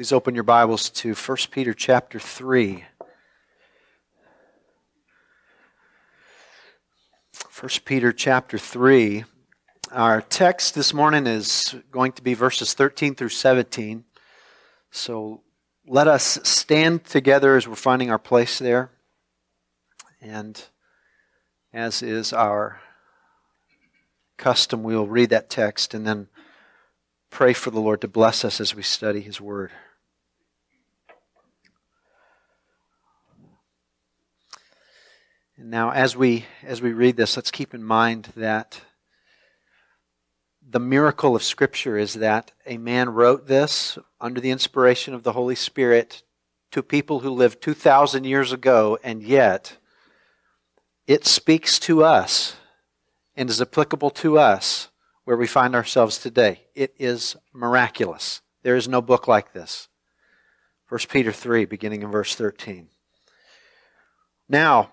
Please open your Bibles to 1 Peter chapter 3. 1 Peter chapter 3. Our text this morning is going to be verses 13 through 17. So let us stand together as we're finding our place there. And as is our custom, we'll read that text and then pray for the Lord to bless us as we study His Word. And now, as we, as we read this, let's keep in mind that the miracle of Scripture is that a man wrote this under the inspiration of the Holy Spirit to people who lived 2,000 years ago, and yet it speaks to us and is applicable to us where we find ourselves today. It is miraculous. There is no book like this. 1 Peter 3, beginning in verse 13. Now,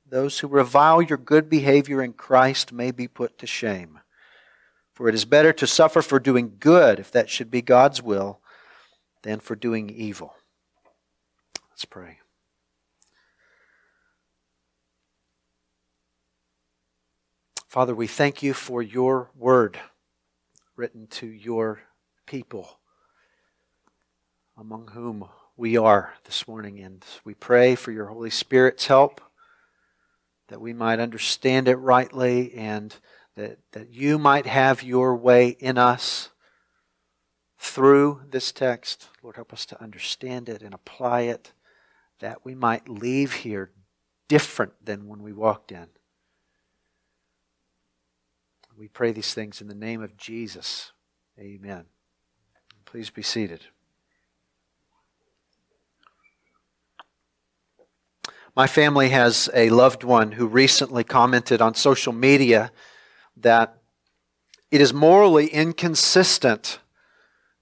those who revile your good behavior in Christ may be put to shame. For it is better to suffer for doing good, if that should be God's will, than for doing evil. Let's pray. Father, we thank you for your word written to your people, among whom we are this morning. And we pray for your Holy Spirit's help that we might understand it rightly and that, that you might have your way in us through this text. Lord, help us to understand it and apply it, that we might leave here different than when we walked in. We pray these things in the name of Jesus. Amen. Please be seated. My family has a loved one who recently commented on social media that it is morally inconsistent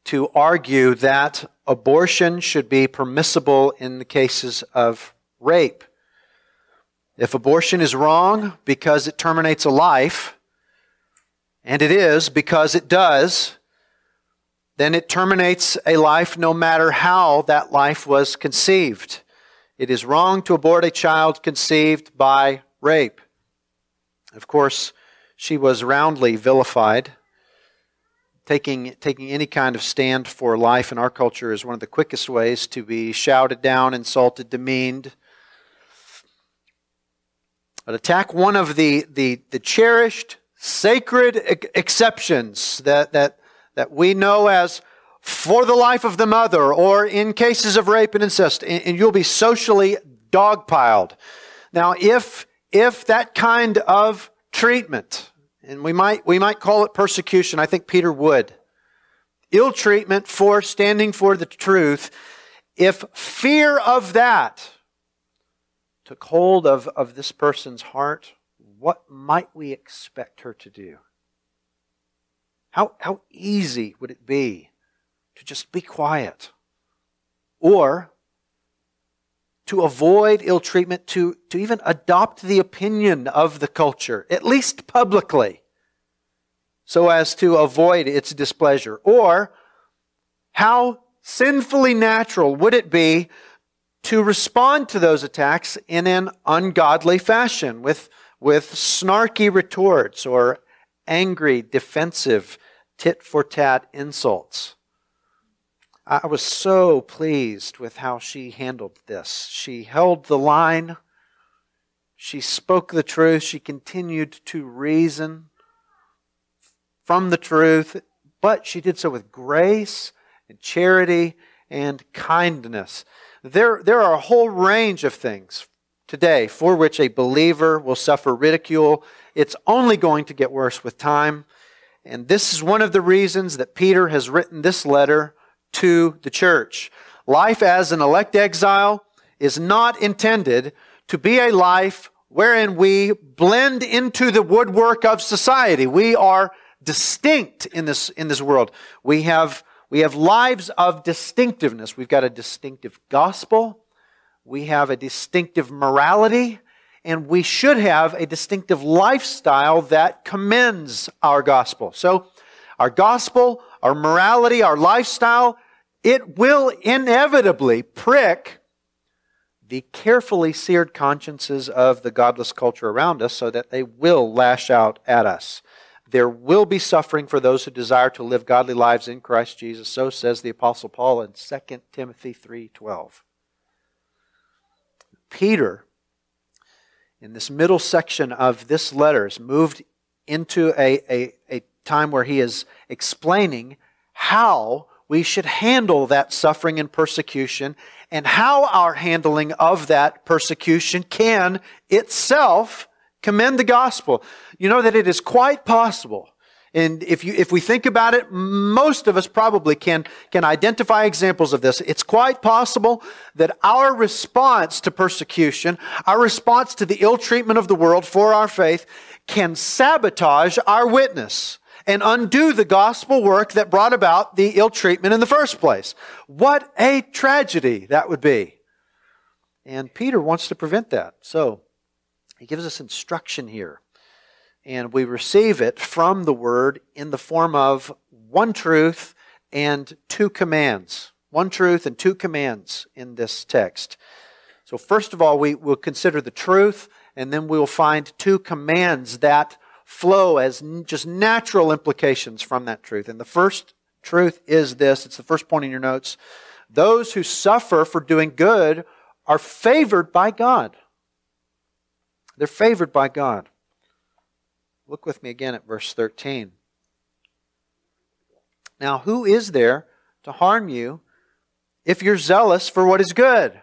to argue that abortion should be permissible in the cases of rape. If abortion is wrong because it terminates a life, and it is because it does, then it terminates a life no matter how that life was conceived. It is wrong to abort a child conceived by rape. Of course, she was roundly vilified. Taking, taking any kind of stand for life in our culture is one of the quickest ways to be shouted down, insulted, demeaned. But attack one of the, the, the cherished, sacred exceptions that, that, that we know as for the life of the mother, or in cases of rape and incest, and you'll be socially dogpiled. Now, if, if that kind of treatment, and we might, we might call it persecution, I think Peter would, ill treatment for standing for the truth, if fear of that took hold of, of this person's heart, what might we expect her to do? How, how easy would it be to just be quiet. Or to avoid ill treatment, to, to even adopt the opinion of the culture, at least publicly, so as to avoid its displeasure. Or how sinfully natural would it be to respond to those attacks in an ungodly fashion with, with snarky retorts or angry, defensive, tit for tat insults? I was so pleased with how she handled this. She held the line. She spoke the truth. She continued to reason from the truth, but she did so with grace and charity and kindness. There, there are a whole range of things today for which a believer will suffer ridicule. It's only going to get worse with time. And this is one of the reasons that Peter has written this letter to the church. life as an elect exile is not intended to be a life wherein we blend into the woodwork of society. We are distinct in this, in this world. We have, we have lives of distinctiveness. We've got a distinctive gospel. We have a distinctive morality. And we should have a distinctive lifestyle that commends our gospel. So, our gospel, our morality, our lifestyle, it will inevitably prick the carefully seared consciences of the godless culture around us so that they will lash out at us. There will be suffering for those who desire to live godly lives in Christ Jesus. So says the apostle Paul in 2 Timothy 3:12. Peter in this middle section of this letter is moved into a, a, a time where he is explaining how we should handle that suffering and persecution and how our handling of that persecution can itself commend the gospel. You know that it is quite possible. And if you, if we think about it, most of us probably can, can identify examples of this. It's quite possible that our response to persecution, our response to the ill treatment of the world for our faith, can sabotage our witness and undo the gospel work that brought about the ill treatment in the first place. What a tragedy that would be. And Peter wants to prevent that. So he gives us instruction here. And we receive it from the word in the form of one truth and two commands. One truth and two commands in this text. So, first of all, we will consider the truth, and then we will find two commands that flow as just natural implications from that truth. And the first truth is this it's the first point in your notes. Those who suffer for doing good are favored by God. They're favored by God. Look with me again at verse 13. Now, who is there to harm you if you're zealous for what is good?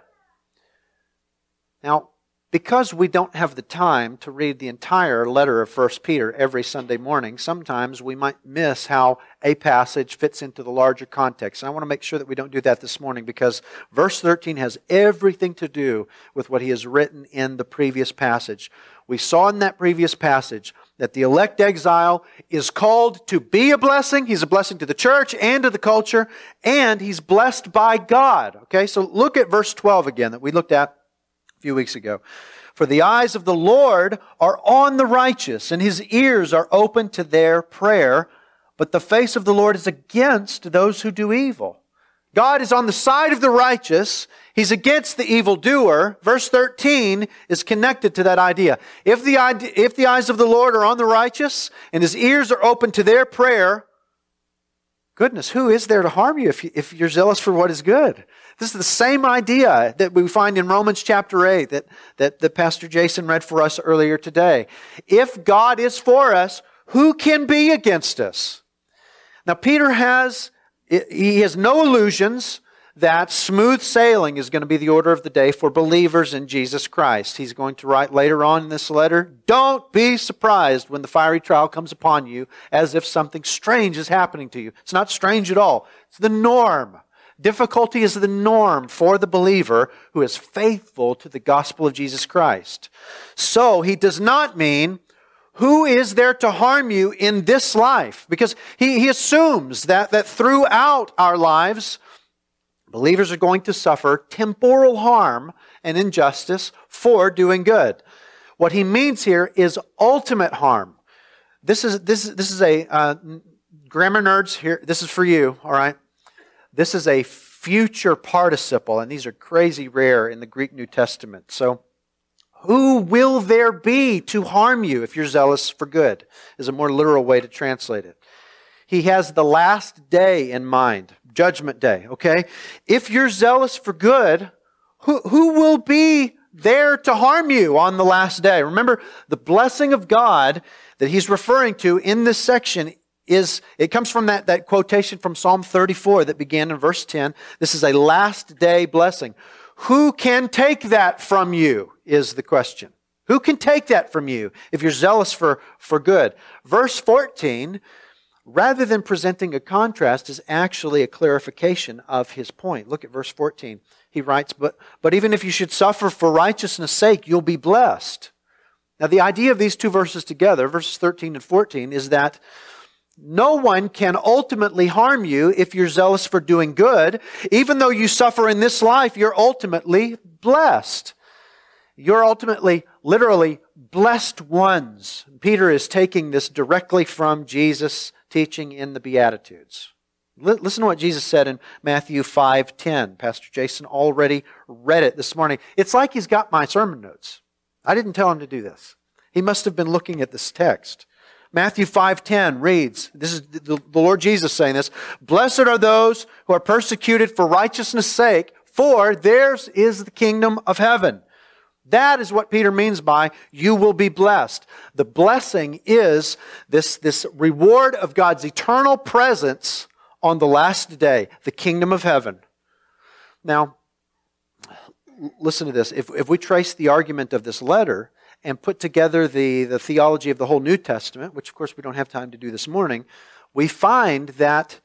Now, because we don't have the time to read the entire letter of 1 Peter every Sunday morning, sometimes we might miss how a passage fits into the larger context. And I want to make sure that we don't do that this morning because verse 13 has everything to do with what he has written in the previous passage. We saw in that previous passage that the elect exile is called to be a blessing. He's a blessing to the church and to the culture, and he's blessed by God. Okay, so look at verse 12 again that we looked at few weeks ago. For the eyes of the Lord are on the righteous, and his ears are open to their prayer, but the face of the Lord is against those who do evil. God is on the side of the righteous. He's against the evildoer. Verse 13 is connected to that idea. If the, if the eyes of the Lord are on the righteous and his ears are open to their prayer, goodness, who is there to harm you if, you if you're zealous for what is good? This is the same idea that we find in Romans chapter 8 that, that, that Pastor Jason read for us earlier today. If God is for us, who can be against us? Now, Peter has, he has no illusions that smooth sailing is going to be the order of the day for believers in Jesus Christ. He's going to write later on in this letter, don't be surprised when the fiery trial comes upon you as if something strange is happening to you. It's not strange at all. It's the norm. Difficulty is the norm for the believer who is faithful to the gospel of Jesus Christ. So he does not mean who is there to harm you in this life? Because he, he assumes that, that throughout our lives, believers are going to suffer temporal harm and injustice for doing good. What he means here is ultimate harm. This is, this, this is a, uh, grammar nerds here, this is for you, all right? This is a future participle, and these are crazy rare in the Greek New Testament. So, who will there be to harm you if you're zealous for good? Is a more literal way to translate it. He has the last day in mind, judgment day, okay? If you're zealous for good, who, who will be there to harm you on the last day? Remember, the blessing of God that he's referring to in this section is it comes from that, that quotation from Psalm 34 that began in verse 10. This is a last day blessing. Who can take that from you is the question. Who can take that from you if you're zealous for, for good? Verse 14 rather than presenting a contrast, is actually a clarification of his point. Look at verse 14. He writes, But, but even if you should suffer for righteousness' sake, you'll be blessed. Now, the idea of these two verses together, verses 13 and 14, is that no one can ultimately harm you if you're zealous for doing good. Even though you suffer in this life, you're ultimately blessed. You're ultimately, literally, blessed ones. Peter is taking this directly from Jesus' teaching in the Beatitudes. Listen to what Jesus said in Matthew 5:10. Pastor Jason already read it this morning. It's like he's got my sermon notes. I didn't tell him to do this. He must have been looking at this text. Matthew 5:10 reads, this is the Lord Jesus saying this, "Blessed are those who are persecuted for righteousness' sake, for theirs is the kingdom of heaven." That is what Peter means by you will be blessed. The blessing is this, this reward of God's eternal presence on the last day, the kingdom of heaven. Now, listen to this. If, if we trace the argument of this letter and put together the, the theology of the whole New Testament, which of course we don't have time to do this morning, we find that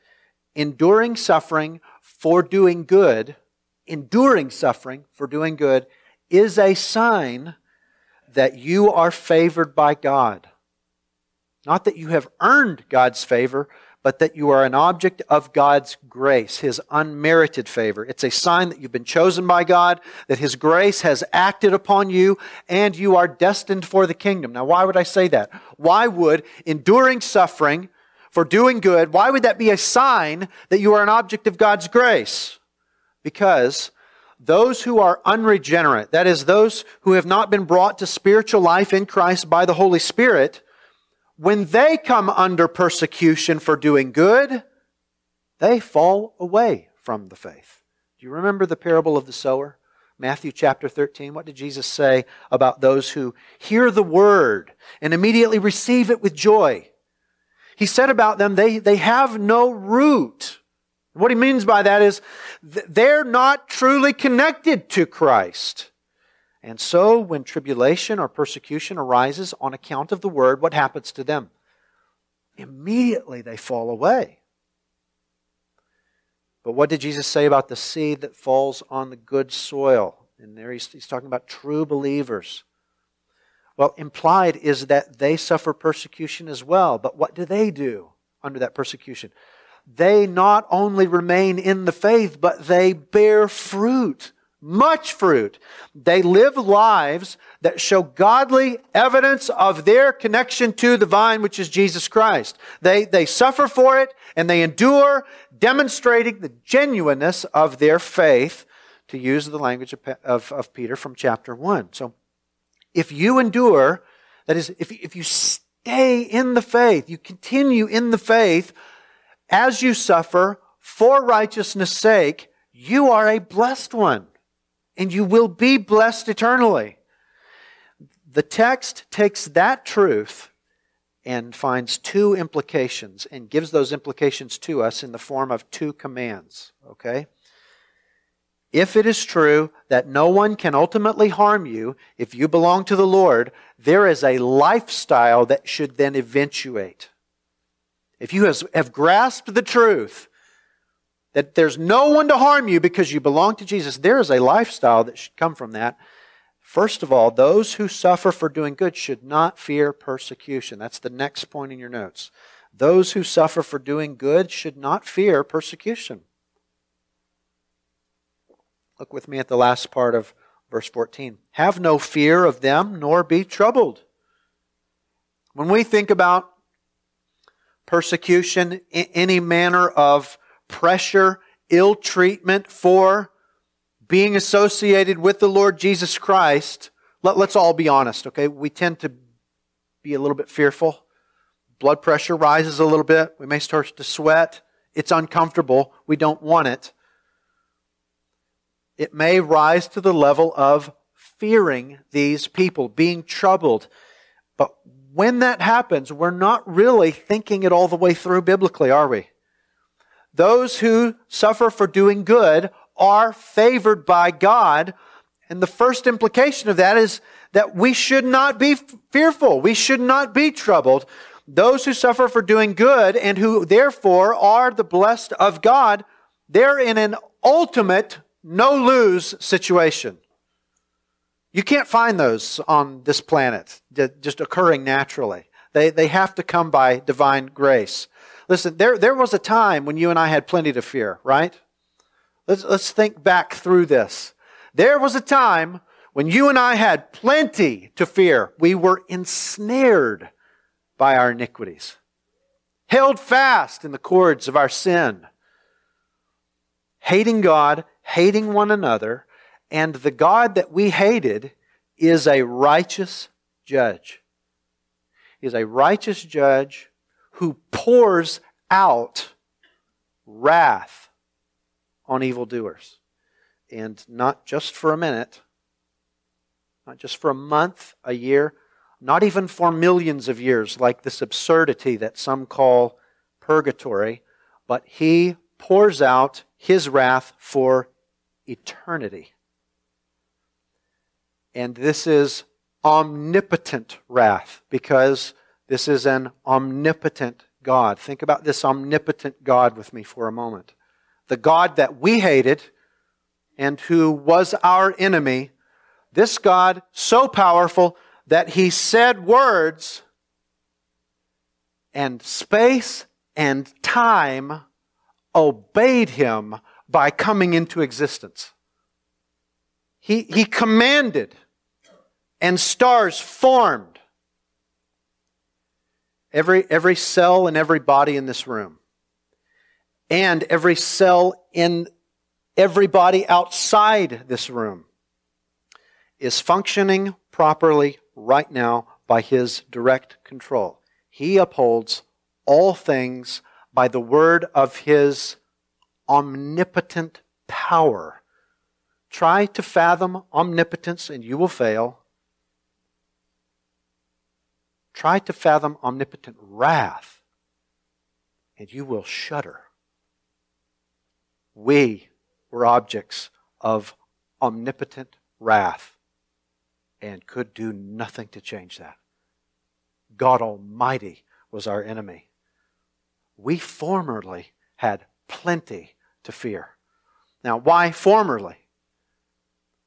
enduring suffering for doing good, enduring suffering for doing good, is a sign that you are favored by God. Not that you have earned God's favor, but that you are an object of God's grace, His unmerited favor. It's a sign that you've been chosen by God, that His grace has acted upon you, and you are destined for the kingdom. Now, why would I say that? Why would enduring suffering for doing good, why would that be a sign that you are an object of God's grace? Because those who are unregenerate, that is, those who have not been brought to spiritual life in Christ by the Holy Spirit, when they come under persecution for doing good, they fall away from the faith. Do you remember the parable of the sower? Matthew chapter 13. What did Jesus say about those who hear the word and immediately receive it with joy? He said about them, they, they have no root. What he means by that is they're not truly connected to Christ. And so, when tribulation or persecution arises on account of the word, what happens to them? Immediately they fall away. But what did Jesus say about the seed that falls on the good soil? And there he's, he's talking about true believers. Well, implied is that they suffer persecution as well. But what do they do under that persecution? They not only remain in the faith, but they bear fruit much fruit. They live lives that show godly evidence of their connection to the vine, which is Jesus Christ. They, they suffer for it and they endure, demonstrating the genuineness of their faith, to use the language of, of, of Peter from chapter 1. So, if you endure, that is, if, if you stay in the faith, you continue in the faith as you suffer for righteousness' sake, you are a blessed one and you will be blessed eternally. The text takes that truth and finds two implications and gives those implications to us in the form of two commands. Okay? If it is true that no one can ultimately harm you if you belong to the Lord, there is a lifestyle that should then eventuate. If you have grasped the truth that there's no one to harm you because you belong to Jesus. There is a lifestyle that should come from that. First of all, those who suffer for doing good should not fear persecution. That's the next point in your notes. Those who suffer for doing good should not fear persecution. Look with me at the last part of verse 14. Have no fear of them, nor be troubled. When we think about persecution, any manner of pressure, ill treatment for being associated with the Lord Jesus Christ, let, us all be honest, okay? We tend to be a little bit fearful. Blood pressure rises a little bit. We may start to sweat. It's uncomfortable. We don't want it. It may rise to the level of fearing these people, being troubled. But when that happens, we're not really thinking it all the way through biblically, are we? Those who suffer for doing good are favored by God. And the first implication of that is that we should not be fearful. We should not be troubled. those who suffer for doing good and who therefore are the blessed of God, they're in an ultimate no lose situation. You can't find those on this planet just occurring naturally. They, they have to come by divine grace. Listen, there, there was a time when you and I had plenty to fear, right? Let's, let's think back through this. There was a time when you and I had plenty to fear. We were ensnared by our iniquities, held fast in the cords of our sin, hating God, hating one another, and the God that we hated is a righteous judge. He is a righteous judge who pours out wrath on evildoers. And not just for a minute, not just for a month, a year, not even for millions of years, like this absurdity that some call purgatory, but he pours out his wrath for eternity. And this is omnipotent wrath because this is an omnipotent God. Think about this omnipotent God with me for a moment. The God that we hated and who was our enemy, this God so powerful that he said words and space and time obeyed him by coming into existence. He, he commanded, and stars formed. Every, every cell in every body in this room, and every cell in every body outside this room, is functioning properly right now by His direct control. He upholds all things by the word of His omnipotent power. Try to fathom omnipotence and you will fail. Try to fathom omnipotent wrath and you will shudder. We were objects of omnipotent wrath and could do nothing to change that. God Almighty was our enemy. We formerly had plenty to fear. Now, why formerly?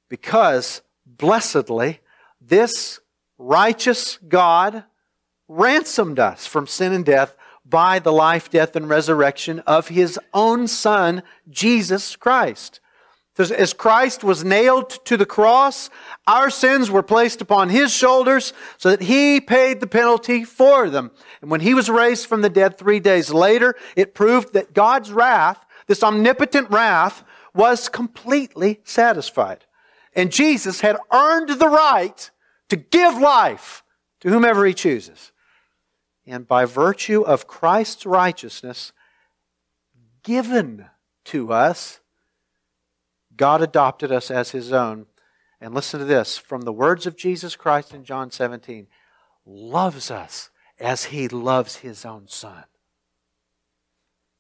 Because, blessedly, this righteous God ransomed us from sin and death by the life, death, and resurrection of His own Son, Jesus Christ. As Christ was nailed to the cross, our sins were placed upon His shoulders so that He paid the penalty for them. And when He was raised from the dead three days later, it proved that God's wrath, this omnipotent wrath, was completely satisfied. And Jesus had earned the right to give life to whomever He chooses. And by virtue of Christ's righteousness given to us, God adopted us as His own. And listen to this from the words of Jesus Christ in John 17 loves us as He loves His own Son.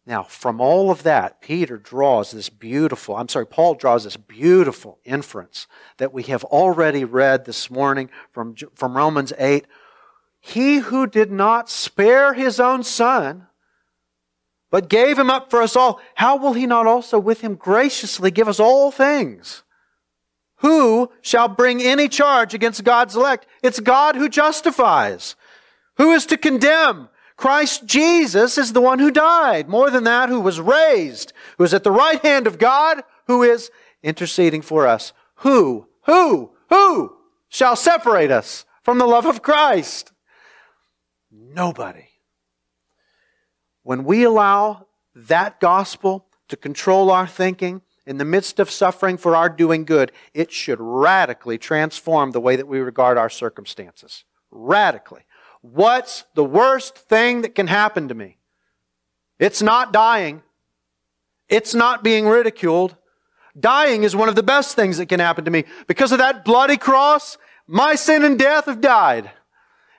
Now, from all of that, Peter draws this beautiful, I'm sorry, Paul draws this beautiful inference that we have already read this morning from, from Romans 8. He who did not spare his own son, but gave him up for us all, how will he not also with him graciously give us all things? Who shall bring any charge against God's elect? It's God who justifies. Who is to condemn? Christ Jesus is the one who died. More than that, who was raised, who is at the right hand of God, who is interceding for us. Who, who, who shall separate us from the love of Christ? Nobody. When we allow that gospel to control our thinking in the midst of suffering for our doing good, it should radically transform the way that we regard our circumstances. Radically. What's the worst thing that can happen to me? It's not dying. It's not being ridiculed. Dying is one of the best things that can happen to me. Because of that bloody cross, my sin and death have died.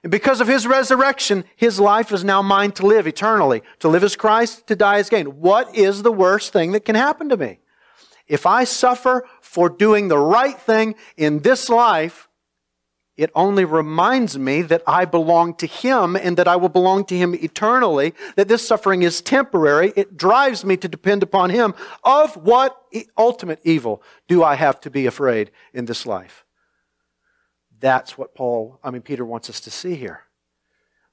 And because of his resurrection, his life is now mine to live eternally. To live as Christ, to die as gain. What is the worst thing that can happen to me? If I suffer for doing the right thing in this life, It only reminds me that I belong to Him and that I will belong to Him eternally, that this suffering is temporary. It drives me to depend upon Him. Of what ultimate evil do I have to be afraid in this life? That's what Paul, I mean, Peter wants us to see here.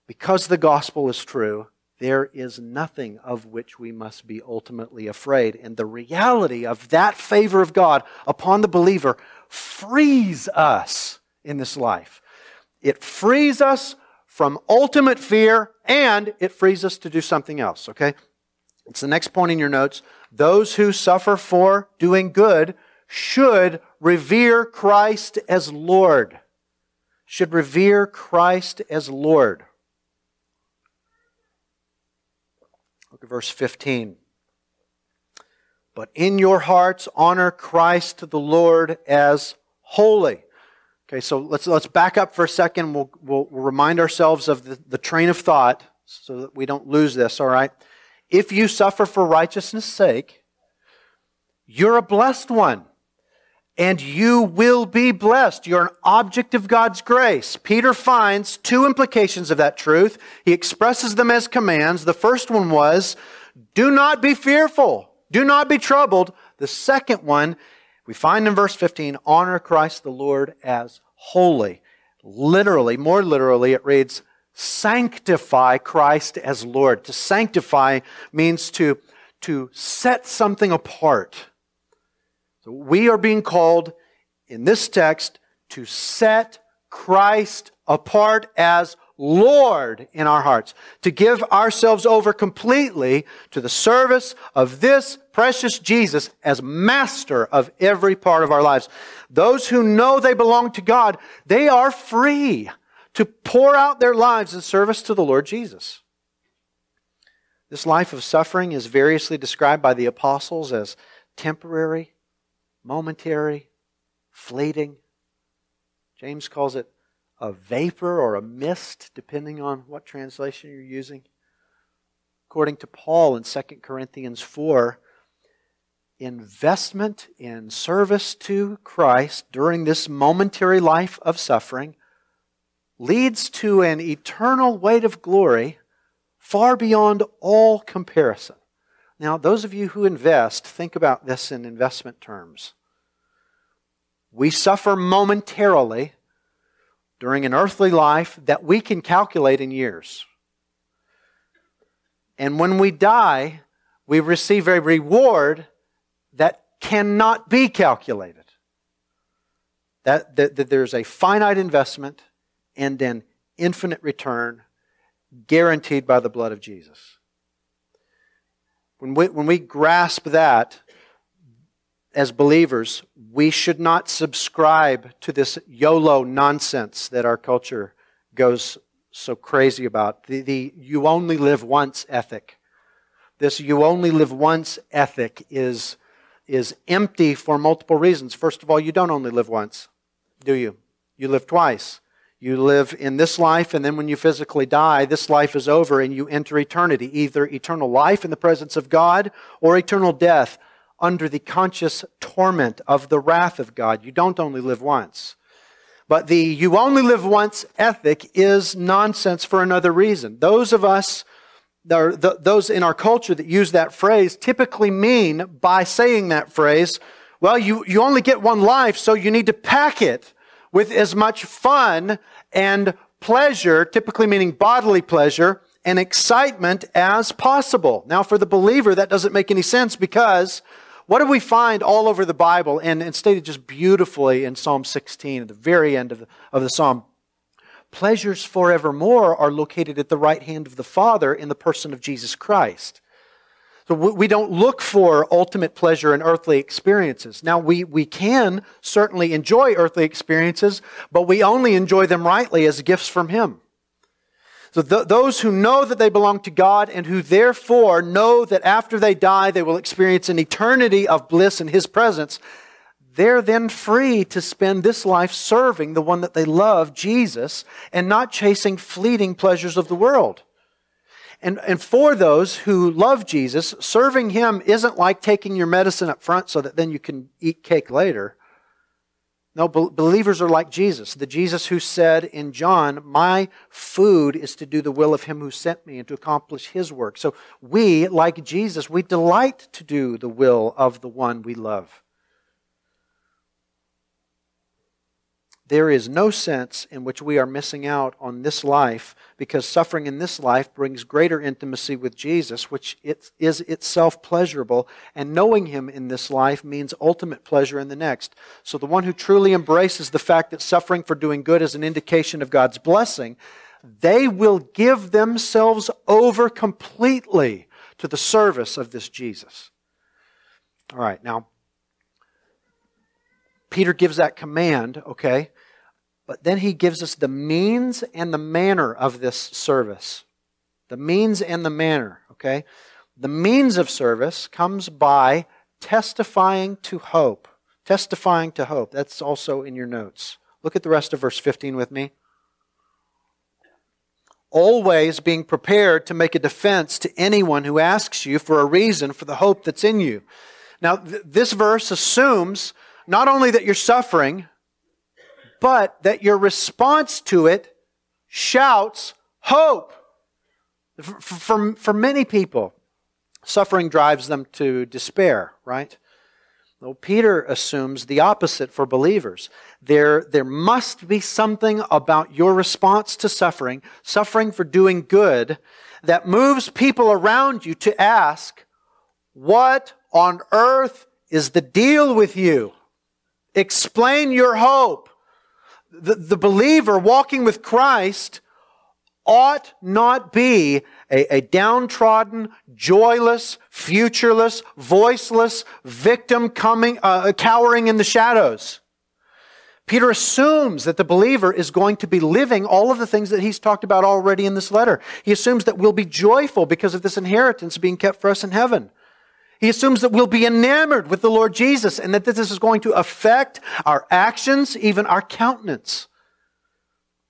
Because the gospel is true, there is nothing of which we must be ultimately afraid. And the reality of that favor of God upon the believer frees us in this life. It frees us from ultimate fear and it frees us to do something else, okay? It's the next point in your notes. Those who suffer for doing good should revere Christ as Lord. Should revere Christ as Lord. Look at verse 15. But in your hearts honor Christ the Lord as holy. Okay, so let's, let's back up for a second. We'll, we'll, remind ourselves of the, the train of thought so that we don't lose this, all right? If you suffer for righteousness' sake, you're a blessed one and you will be blessed. You're an object of God's grace. Peter finds two implications of that truth. He expresses them as commands. The first one was, do not be fearful. Do not be troubled. The second one, we find in verse 15, honor Christ the Lord as holy. Literally, more literally, it reads, sanctify Christ as Lord. To sanctify means to, to set something apart so we are being called in this text to set Christ apart as Lord in our hearts, to give ourselves over completely to the service of this precious Jesus as master of every part of our lives. Those who know they belong to God, they are free to pour out their lives in service to the Lord Jesus. This life of suffering is variously described by the apostles as temporary, momentary, fleeting. James calls it a vapor or a mist, depending on what translation you're using. According to Paul in 2 Corinthians 4, investment in service to Christ during this momentary life of suffering leads to an eternal weight of glory far beyond all comparison. Now, those of you who invest, think about this in investment terms. We suffer momentarily during an earthly life that we can calculate in years. And when we die, we receive a reward that cannot be calculated. That, that, that there's a finite investment and an infinite return guaranteed by the blood of Jesus. When we, when we grasp that as believers, we should not subscribe to this YOLO nonsense that our culture goes so crazy about. The, the you only live once ethic. This you only live once ethic is, is empty for multiple reasons. First of all, you don't only live once, do you? You live twice. You live in this life, and then when you physically die, this life is over and you enter eternity. Either eternal life in the presence of God or eternal death under the conscious torment of the wrath of God. You don't only live once. But the you only live once ethic is nonsense for another reason. Those of us, those in our culture that use that phrase typically mean by saying that phrase, well, you, you only get one life, so you need to pack it with as much fun and pleasure, typically meaning bodily pleasure, and excitement as possible. Now, for the believer, that doesn't make any sense because what do we find all over the Bible and, and stated just beautifully in Psalm 16 at the very end of the, of the psalm? Pleasures forevermore are located at the right hand of the Father in the person of Jesus Christ. So we don't look for ultimate pleasure in earthly experiences. Now, we, we can certainly enjoy earthly experiences, but we only enjoy them rightly as gifts from Him. So th- those who know that they belong to God and who therefore know that after they die they will experience an eternity of bliss in His presence, they're then free to spend this life serving the one that they love, Jesus, and not chasing fleeting pleasures of the world. And, and for those who love Jesus, serving Him isn't like taking your medicine up front so that then you can eat cake later. No, believers are like Jesus, the Jesus who said in John, My food is to do the will of him who sent me and to accomplish his work. So we, like Jesus, we delight to do the will of the one we love. There is no sense in which we are missing out on this life because suffering in this life brings greater intimacy with Jesus, which is itself pleasurable, and knowing Him in this life means ultimate pleasure in the next. So, the one who truly embraces the fact that suffering for doing good is an indication of God's blessing, they will give themselves over completely to the service of this Jesus. All right, now, Peter gives that command, okay? But then he gives us the means and the manner of this service. The means and the manner, okay? The means of service comes by testifying to hope. Testifying to hope. That's also in your notes. Look at the rest of verse 15 with me. Always being prepared to make a defense to anyone who asks you for a reason for the hope that's in you. Now, th- this verse assumes not only that you're suffering, but that your response to it shouts hope. For, for, for many people, suffering drives them to despair, right? Well, Peter assumes the opposite for believers. There, there must be something about your response to suffering, suffering for doing good, that moves people around you to ask, What on earth is the deal with you? Explain your hope. The, the believer walking with Christ ought not be a, a, downtrodden, joyless, futureless, voiceless victim coming, uh, cowering in the shadows. Peter assumes that the believer is going to be living all of the things that he's talked about already in this letter. He assumes that we'll be joyful because of this inheritance being kept for us in heaven. He assumes that we'll be enamored with the Lord Jesus and that this is going to affect our actions, even our countenance.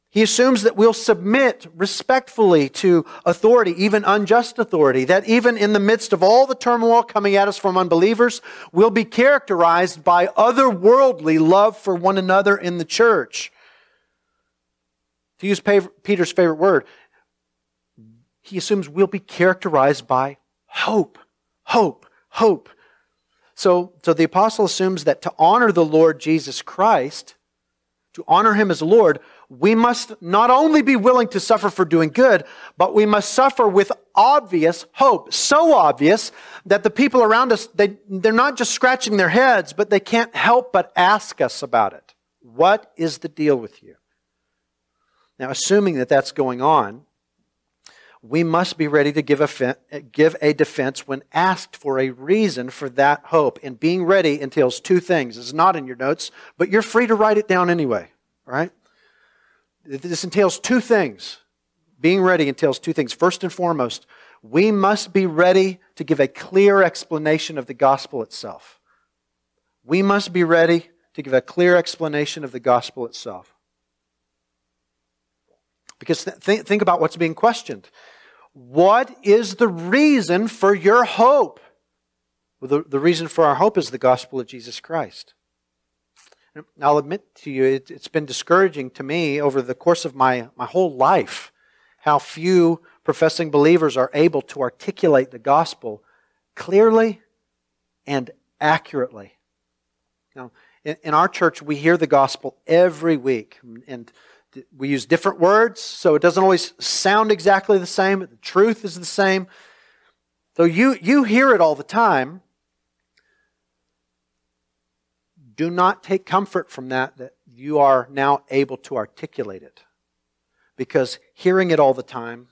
He assumes that we'll submit respectfully to authority, even unjust authority, that even in the midst of all the turmoil coming at us from unbelievers, we'll be characterized by otherworldly love for one another in the church. To use Peter's favorite word, he assumes we'll be characterized by hope. Hope hope. So, so the apostle assumes that to honor the Lord Jesus Christ, to honor him as Lord, we must not only be willing to suffer for doing good, but we must suffer with obvious hope. So obvious that the people around us, they, they're not just scratching their heads, but they can't help but ask us about it. What is the deal with you? Now, assuming that that's going on, we must be ready to give a, give a defense when asked for a reason for that hope. And being ready entails two things. It's not in your notes, but you're free to write it down anyway, right? This entails two things. Being ready entails two things. First and foremost, we must be ready to give a clear explanation of the gospel itself. We must be ready to give a clear explanation of the gospel itself. Because th- think about what's being questioned. What is the reason for your hope? Well, the, the reason for our hope is the gospel of Jesus Christ. I'll admit to you, it, it's been discouraging to me over the course of my, my whole life how few professing believers are able to articulate the gospel clearly and accurately. Now, in, in our church, we hear the gospel every week. And we use different words, so it doesn't always sound exactly the same. The truth is the same. So you, you hear it all the time. Do not take comfort from that, that you are now able to articulate it. Because hearing it all the time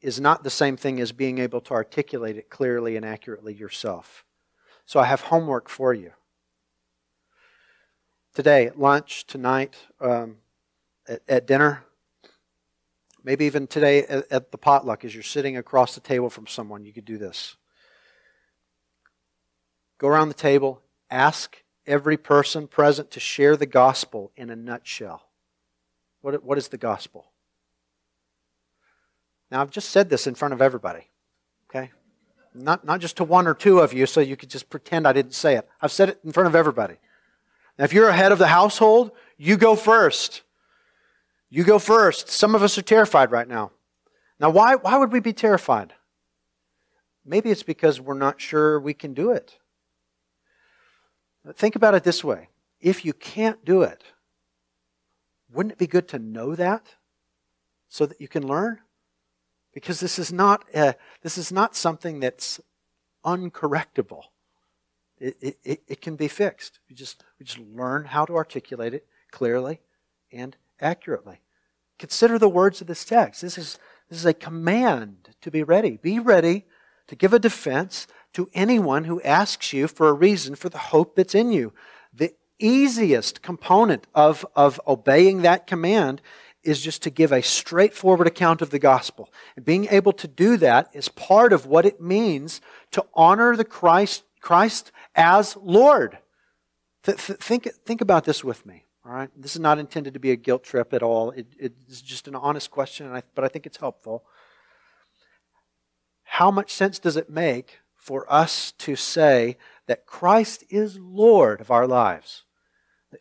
is not the same thing as being able to articulate it clearly and accurately yourself. So I have homework for you. Today, at lunch, tonight, um, at, at dinner, maybe even today at, at the potluck as you're sitting across the table from someone, you could do this. Go around the table, ask every person present to share the gospel in a nutshell. What, what is the gospel? Now, I've just said this in front of everybody, okay? Not, not just to one or two of you so you could just pretend I didn't say it. I've said it in front of everybody. Now, if you're a head of the household, you go first. You go first. Some of us are terrified right now. Now, why, why would we be terrified? Maybe it's because we're not sure we can do it. Think about it this way if you can't do it, wouldn't it be good to know that so that you can learn? Because this is not, a, this is not something that's uncorrectable. It, it, it can be fixed. We just, we just learn how to articulate it clearly and accurately. Consider the words of this text. This is, this is a command to be ready. Be ready to give a defense to anyone who asks you for a reason for the hope that's in you. The easiest component of, of obeying that command is just to give a straightforward account of the gospel. And being able to do that is part of what it means to honor the Christ, Christ as Lord. Th- th- think, think about this with me. All right, this is not intended to be a guilt trip at all. It, it's just an honest question, I, but I think it's helpful. How much sense does it make for us to say that Christ is Lord of our lives?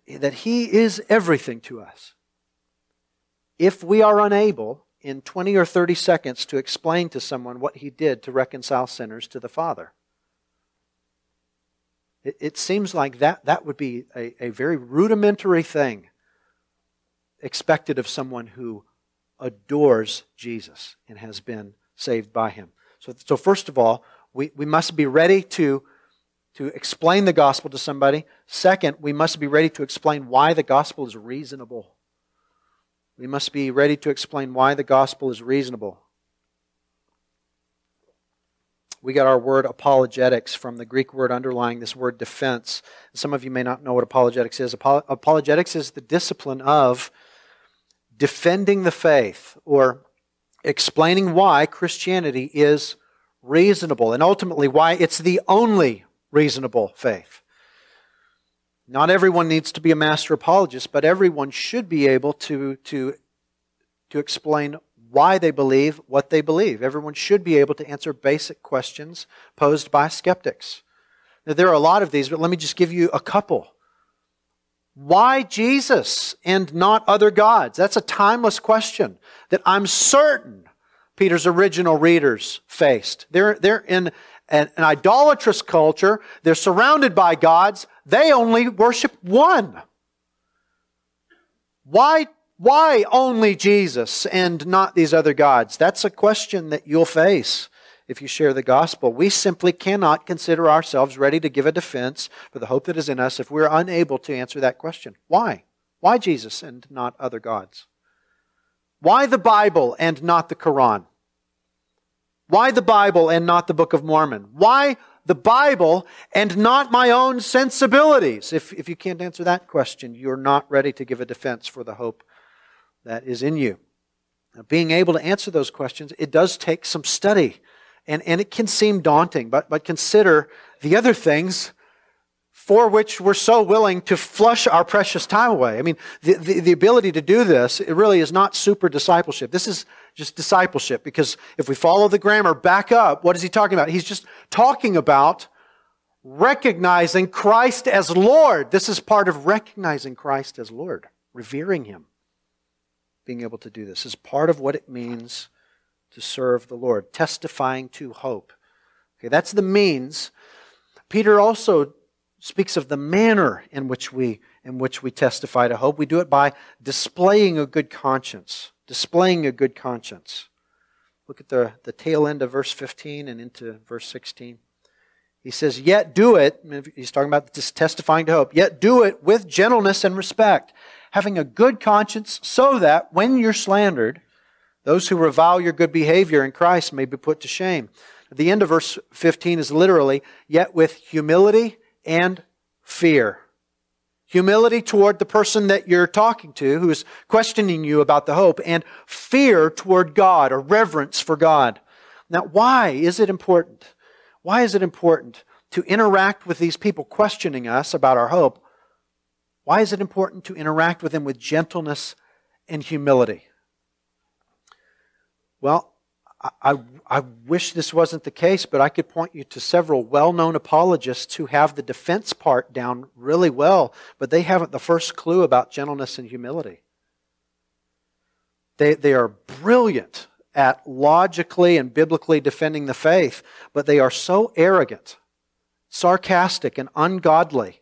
That He is everything to us? If we are unable in 20 or 30 seconds to explain to someone what He did to reconcile sinners to the Father, it, it seems like that, that would be a, a very rudimentary thing expected of someone who adores Jesus and has been saved by him. So, so first of all, we, we must be ready to, to explain the gospel to somebody. Second, we must be ready to explain why the gospel is reasonable. We must be ready to explain why the gospel is reasonable we got our word apologetics from the Greek word underlying this word defense. Some of you may not know what apologetics is. Apologetics is the discipline of defending the faith or explaining why Christianity is reasonable and ultimately why it's the only reasonable faith. Not everyone needs to be a master apologist, but everyone should be able to, to, to explain why they believe what they believe. Everyone should be able to answer basic questions posed by skeptics. Now, there are a lot of these, but let me just give you a couple. Why Jesus and not other gods? That's a timeless question that I'm certain Peter's original readers faced. They're, they're in an, an idolatrous culture, they're surrounded by gods, they only worship one. Why why only Jesus and not these other gods? That's a question that you'll face if you share the gospel. We simply cannot consider ourselves ready to give a defense for the hope that is in us if we're unable to answer that question. Why? Why Jesus and not other gods? Why the Bible and not the Quran? Why the Bible and not the Book of Mormon? Why the Bible and not my own sensibilities? If, if you can't answer that question, you're not ready to give a defense for the hope that is in you. Now, being able to answer those questions, it does take some study. And, and it can seem daunting, but, but consider the other things for which we're so willing to flush our precious time away. I mean, the, the, the, ability to do this, it really is not super discipleship. This is just discipleship because if we follow the grammar back up, what is he talking about? He's just talking about recognizing Christ as Lord. This is part of recognizing Christ as Lord, revering him being able to do this is part of what it means to serve the Lord, testifying to hope. Okay, that's the means. Peter also speaks of the manner in which we in which we testify to hope. We do it by displaying a good conscience. Displaying a good conscience. Look at the, the tail end of verse 15 and into verse 16. He says, Yet do it, he's talking about this testifying to hope, yet do it with gentleness and respect, having a good conscience, so that when you're slandered, those who revile your good behavior in Christ may be put to shame. The end of verse 15 is literally, yet with humility and fear. Humility toward the person that you're talking to who is questioning you about the hope, and fear toward God or reverence for God. Now, why is it important? Why is it important to interact with these people questioning us about our hope why is it important to interact with them with gentleness and humility? Well, I, I wish this wasn't the case, but I could point you to several well known apologists who have the defense part down really well, but they haven't the first clue about gentleness and humility. They, they are brilliant at logically and biblically defending the faith, but they are so arrogant, sarcastic, and ungodly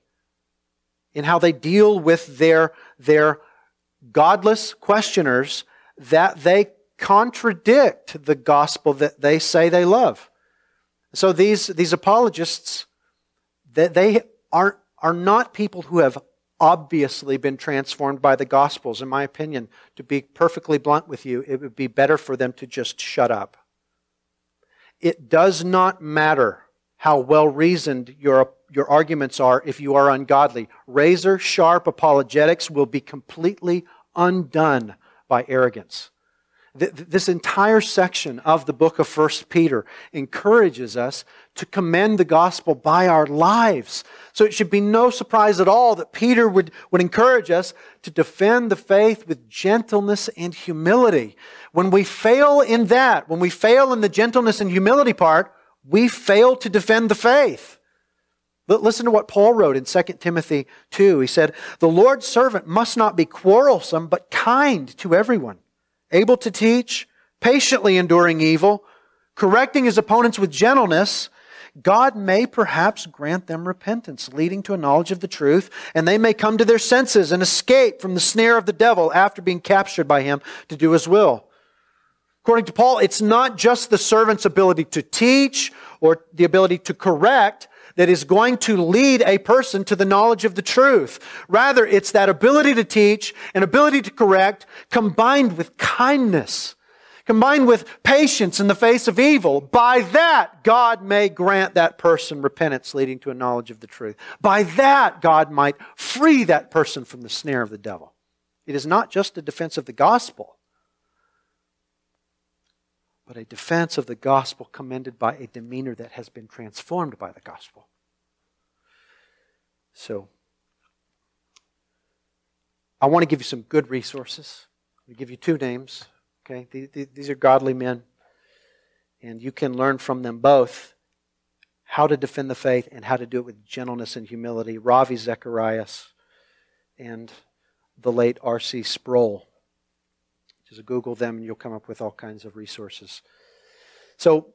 in how they deal with their, their godless questioners that they contradict the gospel that they say they love. So these, these apologists, that they are, are not people who have obviously been transformed by the gospels. In my opinion, to be perfectly blunt with you, it would be better for them to just shut up. It does not matter how well reasoned your, your arguments are if you are ungodly. Razor sharp apologetics will be completely undone by arrogance. This entire section of the book of 1 Peter encourages us to commend the gospel by our lives. So it should be no surprise at all that Peter would, would encourage us to defend the faith with gentleness and humility. When we fail in that, when we fail in the gentleness and humility part, we fail to defend the faith. Listen to what Paul wrote in 2 Timothy 2. He said, The Lord's servant must not be quarrelsome, but kind to everyone able to teach, patiently enduring evil, correcting his opponents with gentleness, God may perhaps grant them repentance, leading to a knowledge of the truth, and they may come to their senses and escape from the snare of the devil after being captured by him to do his will. According to Paul, it's not just the servant's ability to teach or the ability to correct that is going to lead a person to the knowledge of the truth. Rather, it's that ability to teach and ability to correct combined with kindness, combined with patience in the face of evil. By that, God may grant that person repentance leading to a knowledge of the truth. By that, God might free that person from the snare of the devil. It is not just a defense of the gospel but a defense of the gospel commended by a demeanor that has been transformed by the gospel. So, I want to give you some good resources. I'm give you two names. Okay, these are godly men, and you can learn from them both how to defend the faith and how to do it with gentleness and humility. Ravi Zacharias and the late R.C. Sproul. Google them and you'll come up with all kinds of resources. So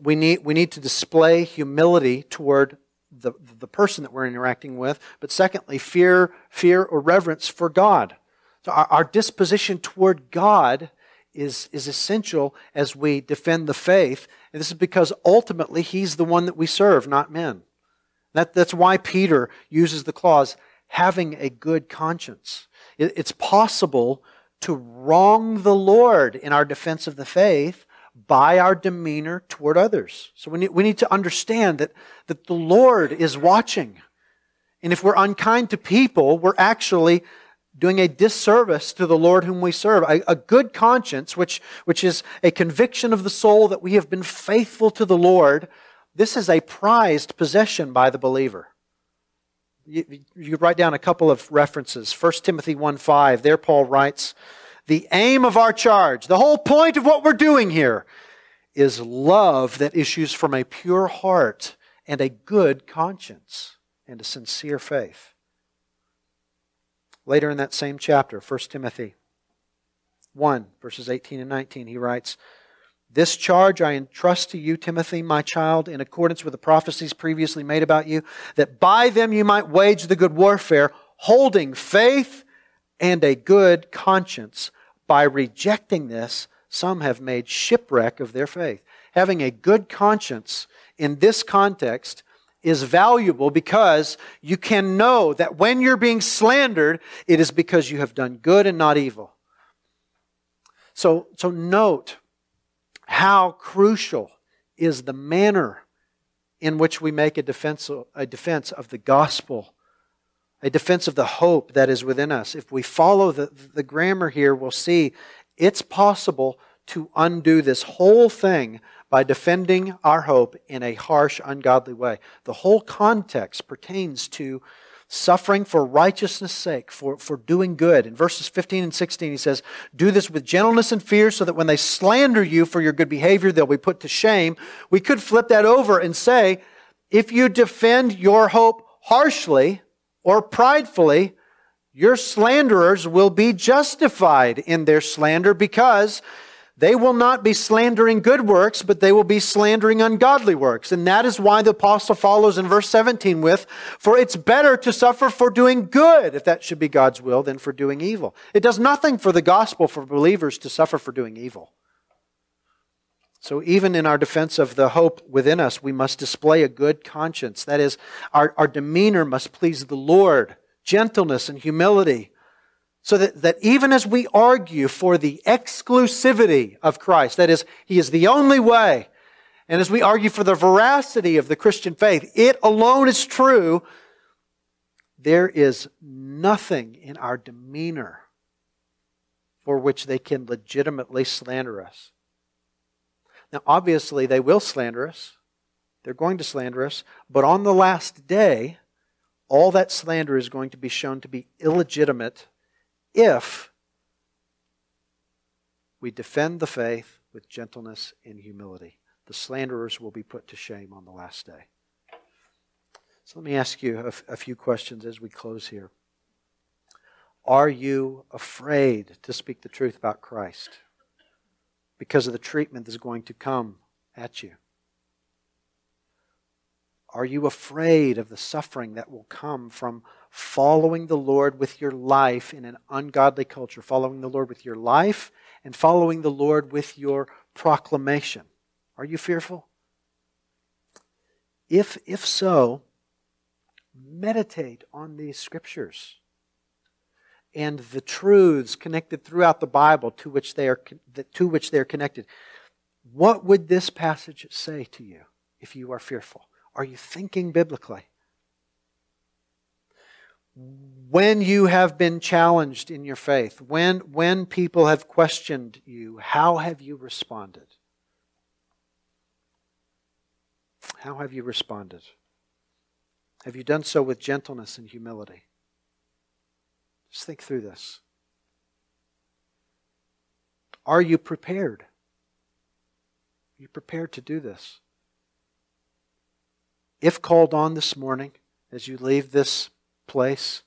we need, we need to display humility toward the, the person that we're interacting with, but secondly, fear, fear or reverence for God. So our, our disposition toward God is, is essential as we defend the faith. And this is because ultimately He's the one that we serve, not men. That, that's why Peter uses the clause, having a good conscience. It, it's possible to wrong the Lord in our defense of the faith by our demeanor toward others. So we need, we need to understand that, that the Lord is watching. And if we're unkind to people, we're actually doing a disservice to the Lord whom we serve. A, a, good conscience, which, which is a conviction of the soul that we have been faithful to the Lord, this is a prized possession by the believer. You, you write down a couple of references. 1 Timothy 1 5, there Paul writes, The aim of our charge, the whole point of what we're doing here, is love that issues from a pure heart and a good conscience and a sincere faith. Later in that same chapter, 1 Timothy 1, verses 18 and 19, he writes, this charge I entrust to you, Timothy, my child, in accordance with the prophecies previously made about you, that by them you might wage the good warfare, holding faith and a good conscience. By rejecting this, some have made shipwreck of their faith. Having a good conscience in this context is valuable because you can know that when you're being slandered, it is because you have done good and not evil. So, so note how crucial is the manner in which we make a defense, a defense of the gospel, a defense of the hope that is within us. If we follow the, the grammar here, we'll see it's possible to undo this whole thing by defending our hope in a harsh, ungodly way. The whole context pertains to suffering for righteousness' sake, for, for doing good. In verses 15 and 16, he says, Do this with gentleness and fear, so that when they slander you for your good behavior, they'll be put to shame. We could flip that over and say, If you defend your hope harshly or pridefully, your slanderers will be justified in their slander because they will not be slandering good works, but they will be slandering ungodly works. And that is why the apostle follows in verse 17 with, For it's better to suffer for doing good, if that should be God's will, than for doing evil. It does nothing for the gospel for believers to suffer for doing evil. So, even in our defense of the hope within us, we must display a good conscience. That is, our, our demeanor must please the Lord, gentleness and humility so that, that even as we argue for the exclusivity of Christ, that is, He is the only way, and as we argue for the veracity of the Christian faith, it alone is true, there is nothing in our demeanor for which they can legitimately slander us. Now, obviously, they will slander us. They're going to slander us. But on the last day, all that slander is going to be shown to be illegitimate if we defend the faith with gentleness and humility. The slanderers will be put to shame on the last day. So let me ask you a, a few questions as we close here. Are you afraid to speak the truth about Christ because of the treatment that's going to come at you? Are you afraid of the suffering that will come from following the Lord with your life in an ungodly culture, following the Lord with your life and following the Lord with your proclamation. Are you fearful? If, if so, meditate on these scriptures and the truths connected throughout the Bible to which they are, to which they are connected. What would this passage say to you if you are fearful? Are you thinking biblically? When you have been challenged in your faith, when, when people have questioned you, how have you responded? How have you responded? Have you done so with gentleness and humility? Just think through this. Are you prepared? Are you prepared to do this? If called on this morning, as you leave this place.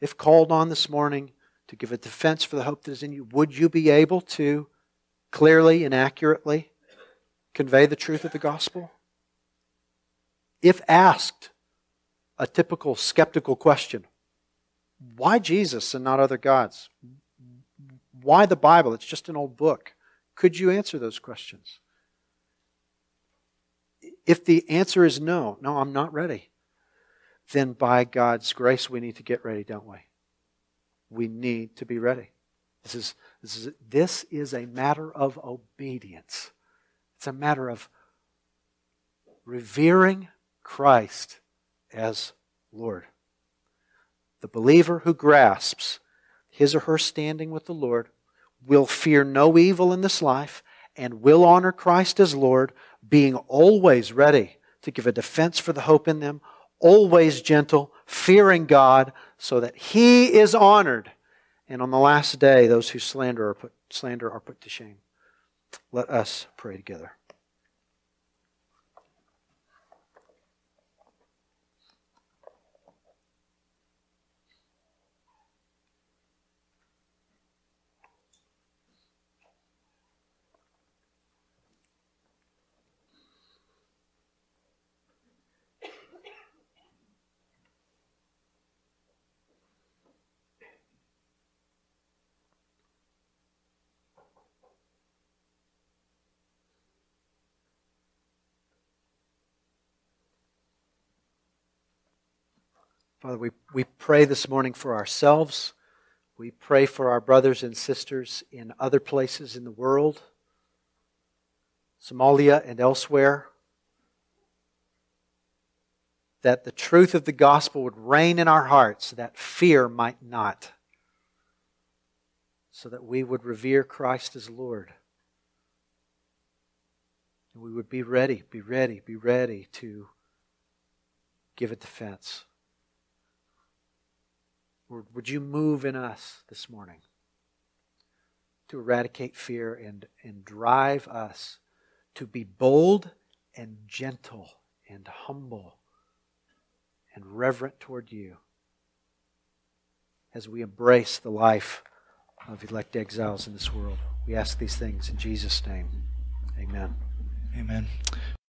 If called on this morning to give a defense for the hope that is in you, would you be able to clearly and accurately convey the truth of the gospel? If asked a typical skeptical question, why Jesus and not other gods? Why the Bible? It's just an old book. Could you answer those questions? If the answer is no, no, I'm not ready then by God's grace, we need to get ready, don't we? We need to be ready. This is, this is, this is a matter of obedience. It's a matter of revering Christ as Lord. The believer who grasps his or her standing with the Lord will fear no evil in this life and will honor Christ as Lord, being always ready to give a defense for the hope in them, always gentle, fearing God, so that he is honored. And on the last day, those who slander are put, slander are put to shame. Let us pray together. Father, we, we pray this morning for ourselves. We pray for our brothers and sisters in other places in the world, Somalia and elsewhere, that the truth of the gospel would reign in our hearts, that fear might not, so that we would revere Christ as Lord. And we would be ready, be ready, be ready to give a defense Lord, would you move in us this morning to eradicate fear and, and drive us to be bold and gentle and humble and reverent toward you as we embrace the life of elect exiles in this world. We ask these things in Jesus' name. Amen. Amen.